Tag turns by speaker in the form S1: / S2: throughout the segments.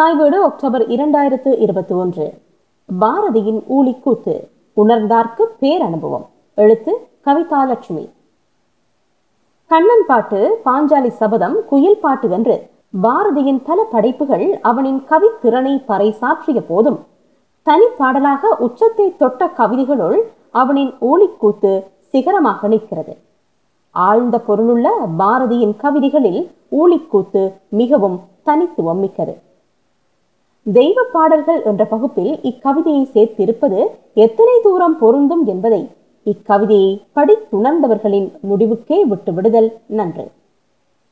S1: தாய் வீடு அக்டோபர் இரண்டாயிரத்து இருபத்தி ஒன்று. பாரதியின் ஊழிக்கூத்து உணர்ந்தார்க்கு பேரனுபவம். எழுத்து கவிதா லட்சுமி கண்ணன் பாட்டு பாஞ்சாலி சபதம் குயில் பாட்டு என்று பாரதியின் பல படைப்புகள் அவனின் கவித்திறனை பறைசாற்றிய போதும். தனிப்பாடலாக உச்சத்தை தொட்ட கவிதைகளுள் அவனின் ஊழிக்கூத்து சிகரமாக நிற்கிறது. ஆழ்ந்த பொருளுள்ள பாரதியின் கவிதைகளில் ஊழிக்கூத்து மிகவும் தனித்துவம் மிக்கது. தெய்வ பாடல்கள் என்ற பகுப்பில் இக்கவிதையை சேர்த்திருப்பது எத்தனை தூரம் பொருந்தும் என்பதை இக்கவிதையை படித்துணர்ந்தவர்களின் முடிவுக்கே விட்டு விடுதல் நன்று.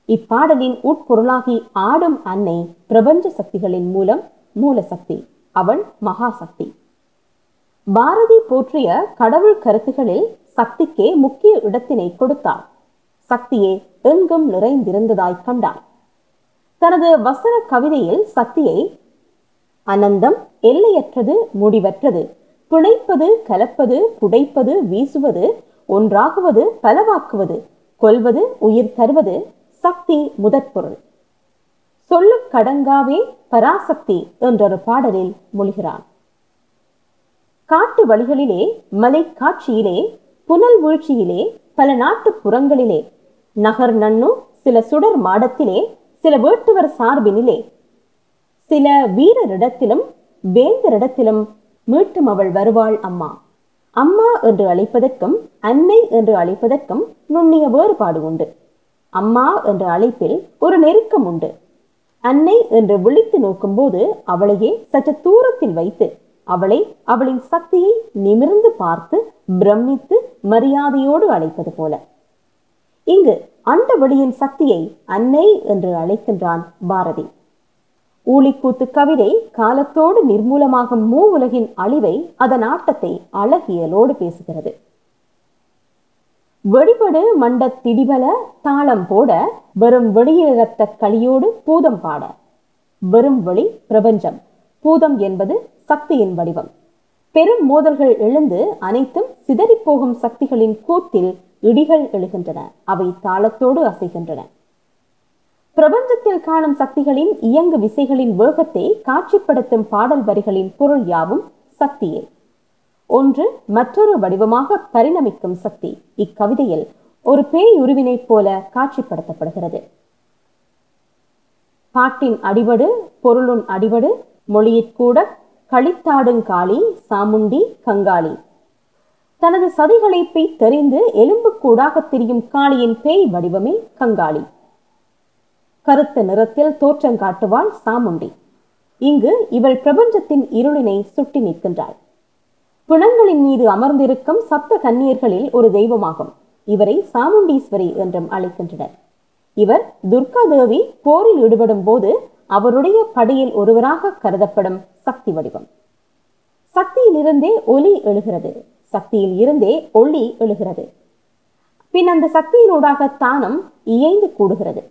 S1: இப்பாடலின் உட்பொருளாகி ஆடும் அன்னை பிரபஞ்ச சக்திகளின் மூலம் மூலசக்தி அவள் மகாசக்தி. பாரதி போற்றிய கடவுள் கருத்துகளில் சக்திக்கே முக்கிய இடத்தினை கொடுத்தார். சக்தியே எங்கும் நிறைந்திருந்ததாய் கண்டார் தனது வசன கவிதையில் சக்தியை அனந்தம் எல்லையற்றது முடிவற்றது. பிணைப்பது கலப்பது புடைப்பது வீசுவது ஒன்றாகுவது பலவாக்குவது கொல்வது உயிர் தருவது சக்தி முதற்பொருள். சொல்லு கடங்காவே பராசக்தி என்றொரு பாடலில் மொழிகிறான். காட்டு வழிகளிலே மலை காட்சியிலே புனல் வீழ்ச்சியிலே பல நாட்டு புறங்களிலே நகர் நன்னு சில சுடர் மாடத்திலே சில வேட்டுவர் சார்பினிலே சில வீரரிடத்திலும் வேந்தரிடத்திலும் மீட்டும் அவள் வருவாள் அம்மா. அம்மா என்று அழைப்பதற்கும் அன்னை என்று அழைப்பதற்கும் நுண்ணிய வேறுபாடு உண்டு. அம்மா என்ற அழைப்பில் ஒரு நெருக்கம் உண்டு. அன்னை என்று விழித்து நோக்கும்போது அவளையே சற்று தூரத்தில் வைத்து அவளை அவளின் சக்தியை நிமிர்ந்து பார்த்து பிரமித்து மரியாதையோடு அழைப்பது போல. இங்கு அந்த வழியின் சக்தியை அன்னை என்று அழைக்கின்றான் பாரதி. ஊழிக்கூத்து கவிதை காலத்தோடு நிர்மூலமாகும் மூ உலகின் அழிவை அதன் ஆட்டத்தை அழகியலோடு பேசுகிறது. வெடிபடு மண்ட திடிபல தாளம் போட வெறும் வெளியிழத்த களியோடு பூதம் பாட. வெறும் வெளி பிரபஞ்சம் பூதம் என்பது சக்தியின் வடிவம். பெரும் மோதல்கள் எழுந்து அனைத்தும் சிதறிப்போகும் சக்திகளின் கூத்தில் இடிகள் எழுகின்றன அவை தாளத்தோடு அசைகின்றன. பிரபஞ்சத்தில் காணும் சக்திகளின் இயங்கு விசைகளின் வேகத்தை காட்சிப்படுத்தும் பாடல் வரிகளின் பொருள் யாவும் சக்தியே. ஒன்று மற்றொரு வடிவமாக பரிணமிக்கும் சக்தி. இக்கவிதையில் ஒரு பேய் உருவினைப் போல காட்சிப்படுத்தப்படுகிறது. பாட்டின் அடிபடு பொருளுன் அடிபடு மொழியிற்கூட களித்தாடுங்காளி சாமுண்டி கங்காளி. தனது சதிகளை பெய் தெரிந்து எலும்புக்கூடாக திரியும் காளியின் பேய் வடிவமே கங்காளி. கருத்த நிறத்தில் தோற்றம் காட்டுவாள் சாமுண்டி. இங்கு இவள் பிரபஞ்சத்தின் இருளினை சுட்டி நிற்கின்றாள். பிணங்களின் மீது அமர்ந்திருக்கும் சப்த கன்னியர்களில் ஒரு தெய்வமாகும். இவரை சாமுண்டீஸ்வரி என்றும் அழைக்கின்றனர். இவர் துர்கா தேவி போரில் ஈடுபடும் போது அவருடைய படையில் ஒருவராக கருதப்படும் சக்தி வடிவம். சக்தியிலிருந்தே ஒலி எழுகிறது. சக்தியில் இருந்தே ஒளி எழுகிறது. பின் அந்த சக்தியினூடாக தானம் இயைந்து கூடுகிறது.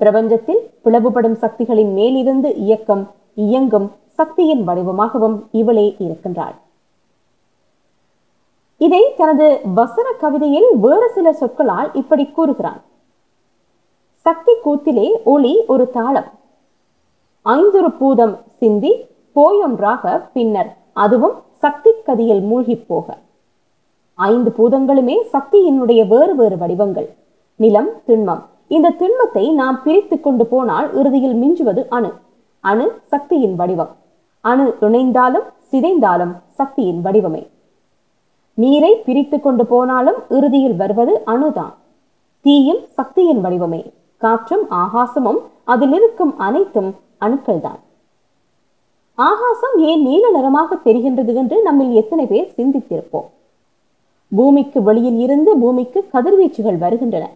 S1: பிரபஞ்சத்தில் பிளவுபடும் சக்திகளின் மேலிருந்து இயக்கம் இயங்கும் சக்தியின் வடிவமாகவும் இவளே இருக்கின்றாள். இதை தனது வசன கவிதையில் வேறு சில சொற்களால் இப்படி கூறுகிறான். சக்தி கூத்திலே ஒளி ஒரு தாளம். ஐந்தொரு பூதம் சிந்தி போயொன்றாக பின்னர் அதுவும் சக்தி கதியில் மூழ்கி போக. ஐந்து பூதங்களுமே சக்தியினுடைய வேறு வேறு வடிவங்கள். நிலம் திண்மம் இந்த திண்மத்தை நாம் பிரித்து கொண்டு போனால் இறுதியில் மிஞ்சுவது அணு. அணு சக்தியின் வடிவம். அணு இணைந்தாலும் சிதைந்தாலும் சக்தியின் வடிவமே. நீரை பிரித்து கொண்டு போனாலும் இறுதியில் வருவது அணுதான். தீயும் சக்தியின் வடிவமே. காற்றும் ஆகாசமும் அதில் இருக்கும் அனைத்தும் அணுக்கள்தான். ஆகாசம் ஏன் நீல நிறமாக தெரிகின்றது என்று நம்மில் எத்தனை பேர் சிந்தித்திருப்போம். பூமிக்கு வெளியில் இருந்து பூமிக்கு கதிர்வீச்சுகள் வருகின்றன.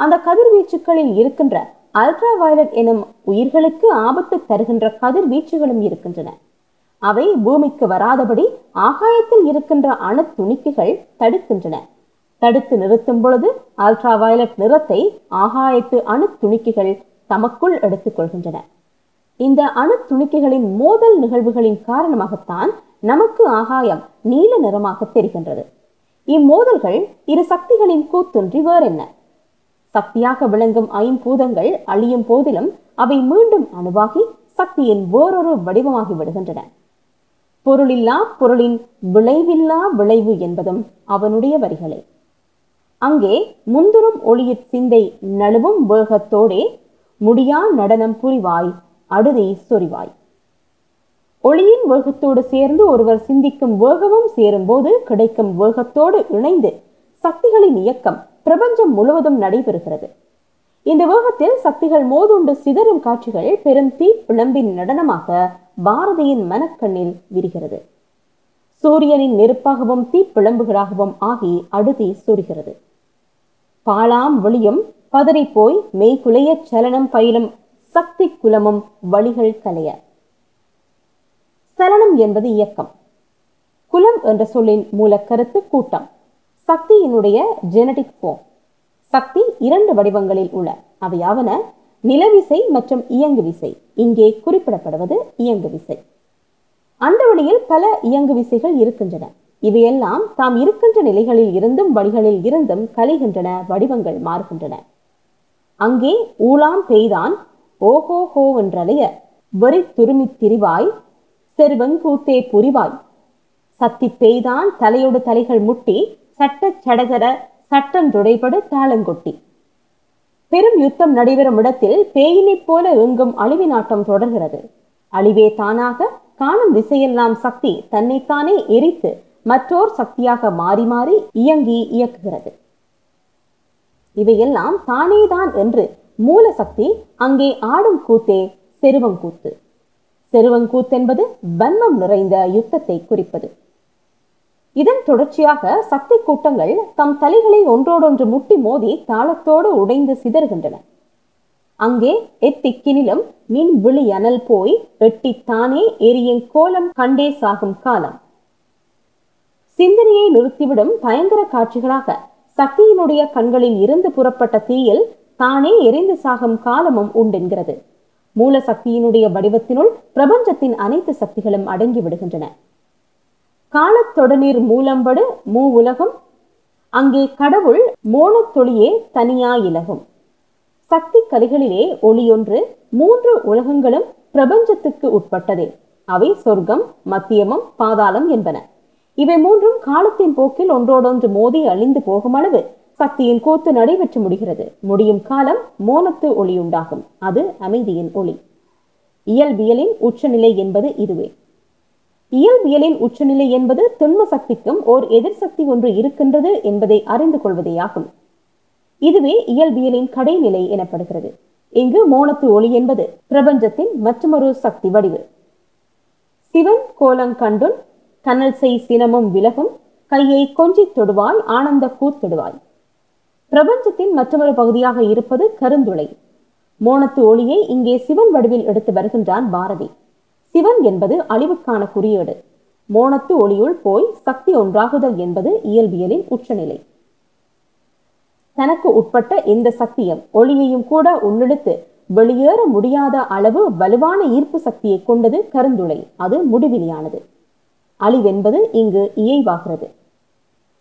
S1: அந்த கதிர்வீச்சுகளில் இருக்கின்ற அல்ட்ரா வயலட் எனும் உயிர்களுக்கு ஆபத்து தருகின்ற கதிர்வீச்சுகளும் இருக்கின்றன. அவை பூமிக்கு வராதபடி ஆகாயத்தில் இருக்கின்ற அணு துணிக்குகள் தடுக்கின்றன. தடுத்து நிறுத்தும் பொழுது அல்ட்ரா வயலட் நிறத்தை ஆகாயத்து அணு துணிக்குகள் தமக்குள் எடுத்துக் கொள்கின்றன. இந்த அணு துணிக்கைகளின் மோதல் நிகழ்வுகளின் காரணமாகத்தான் நமக்கு ஆகாயம் நீல நிறமாக தெரிகின்றது. இம்மோதல்கள் இரு சக்திகளின் கூத்தொன்றி வேறென்ன? சக்தியாக விளங்கும் ஐம்பூதங்கள் அழியும் போதிலும் அவை மீண்டும் அணுவாகி சக்தியின் வேறொரு வடிவமாகி விடுகின்றன. பொருளில்லா பொருளின் விளைவில்லா விளைவு என்பதும் அவனுடைய வரிகளே. அங்கே முந்துரும் ஒளியிற் சிந்தை நழுவும் வேகத்தோடே முடியா நடனம் புரிவாய் அடுதி சொறிவாய். ஒளியின் வேகத்தோடு சேர்ந்து ஒருவர் சிந்திக்கும் வேகமும் சேரும்போது கிடைக்கும் வேகத்தோடு இணைந்து சக்திகளின் இயக்கம் பிரபஞ்சம் முழுவதும் நடைபெறுகிறது. இந்த வேகத்தில் சக்திகள் மோதுண்டு சிதறும் காட்சிகள் பெரும் தீ பிளம்பின் நடனமாக பாரதியின் மனக்கண்ணில் விரிகிறது. சூரியனின் நெருப்பாகவும் தீப்பிழம்புகளாகவும் ஆகி அடுதி சொரிகிறது. பாலாம் வெளியும் பதறிப்போய் மெய்குலைய சலனம் பயிலும் சக்தி குலமும் வழிகள் கலைய. சலனம் என்பது இயக்கம். குலம் என்ற சொல்லின் மூலக்கருத்து கூட்டம். சக்தியினுடைய ஜெனடிக் ஃபோம் சக்தி இரண்டு வடிவங்களில் உள்ள. அவையாவன நிலவிசை மற்றும் இயங்கு விசை இங்கே குறிப்பிடப்படுவது இயங்கு விசை அந்த வழியில் பல இயங்கு விசைகள் இருக்கின்றன. இவையெல்லாம் தாம் இருக்கின்ற நிலைகளில் இருந்தும் வழிகளில் இருந்தும் கலைகின்றன வடிவங்கள் மாறுகின்றன. அங்கே ஊலாம் பெய்தான் ஓஹோ ஹோ என்றலைய வெறி துருமி திரிவாய் செருவங்கூத்தே புரிவாய். சத்தி பெய்தான் தலையோடு தலைகள் முட்டி சட்ட சடகர சட்டந்துடைபடு தாளங்கொட்டி. பெரும் யுத்தம் நடைபெறும் இடத்தில் பேயினைப் போல எங்கும் அழிவினாட்டம் தொடர்கிறது. அழிவே தானாக காணும் திசையெல்லாம் சக்தி தன்னைத்தானே எரித்து மற்றோர் சக்தியாக மாறி மாறி இயங்கி இயக்குகிறது. இவையெல்லாம் தானேதான் என்று மூல சக்தி அங்கே ஆடும் கூத்தே செருவங்கூத்து. செருவங்கூத்தென்பது வன்மம் நிறைந்த யுத்தத்தை குறிப்பது. இதன் தொடர்ச்சியாக சக்தி கூட்டங்கள் தம் தலைகளை ஒன்றோடொன்று முட்டி மோதி தாளத்தோடு உடைந்து சிதறுகின்றன. அங்கே எத்திக்கினிலும் மின் விழி அனல் போய் எட்டித்தானே எரியின் கோலம் கண்டே சாகும் காலம். சிந்தனையை நிறுத்திவிடும் பயங்கர காட்சிகளாக சக்தியினுடைய கண்களில் இருந்து புறப்பட்ட தீயில் தானே எரிந்து சாகும் காலமும் உண்டென்கிறது. மூல சக்தியினுடைய வடிவத்தினுள் பிரபஞ்சத்தின் அனைத்து சக்திகளும் அடங்கி விடுகின்றன. தொடநீர் மூலம்படு மூ உலகம் அங்கே கடவுள் மோனத்தொழியே தனியாயிலகும். சக்தி கலிகளிலே ஒளியொன்று மூன்று உலகங்களும் பிரபஞ்சத்துக்கு உட்பட்டதே. அவை சொர்க்கம் மத்தியமம் பாதாளம் என்பன. இவை மூன்றும் காலத்தின் போக்கில் ஒன்றோடொன்று மோதி அழிந்து போகும் அளவு சக்தியின் கூத்து நடைபெற்று முடிகிறது. முடியும் காலம் மோனத்து ஒளி உண்டாகும் அது அமைதியின் ஒளி. இயல்பியலின் உச்சநிலை என்பது இதுவே. இயல்பியலின் உச்சநிலை என்பது திண்ம சக்திக்கும் ஓர் எதிர் சக்தி ஒன்று இருக்கின்றது என்பதை அறிந்து கொள்வதேயாகும். இதுவே இயல்பியலின் கடைநிலை எனப்படுகிறது. இங்கு மோனத்து ஒளி என்பது பிரபஞ்சத்தின் மற்றொரு சக்தி வடிவு. சிவன் கோலங்கண்டுன் கனல் செய் சினமும் விலகும் கையை கொஞ்சித் தொடுவாய் ஆனந்த கூத்தொடுவாய் பிரபஞ்சத்தின் மற்றொரு பகுதியாக இருப்பது கருந்துளை. மோனத்து ஒளியை இங்கே சிவன் வடிவில் எடுத்து வருகின்றான் பாரதி. சிவன் என்பது அழிவுக்கான குறியீடு. மோனத்து ஒளியுள் போய் சக்தி ஒன்றாகுதல் என்பது இயல்பியலின் உச்சநிலை. தனக்கு உட்பட்ட இந்த சக்தியும் ஒளியையும் கூட உள்ளெடுத்து வெளியேற முடியாத அளவு வலுவான ஈர்ப்பு சக்தியை கொண்டது கருந்துளை. அது முடிவிலியானது. அழிவென்பது இங்கு இயைவாகிறது.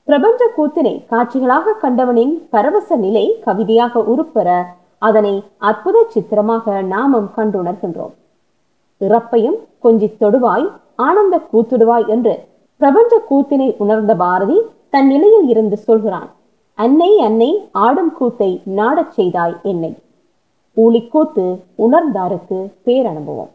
S1: பிரபஞ்ச கூத்தினை காட்சிகளாக கண்டவனின் பரவச நிலை கவிதையாக உருப்பெற அதனை அற்புத சித்திரமாக நாமும் கண்டுணர்கின்றோம். இறப்பையும் கொஞ்சித் தொடுவாய் ஆனந்த கூத்துடுவாய் என்று பிரபஞ்ச கூத்தினை உணர்ந்த பாரதி தன் நிலையில் இருந்து சொல்கிறான் அன்னை அன்னை ஆடும் கூத்தை நாடச் செய்தாய் என்னை. ஊழிக்கூத்து உணர்ந்தாருக்கு பேரனுபவம்.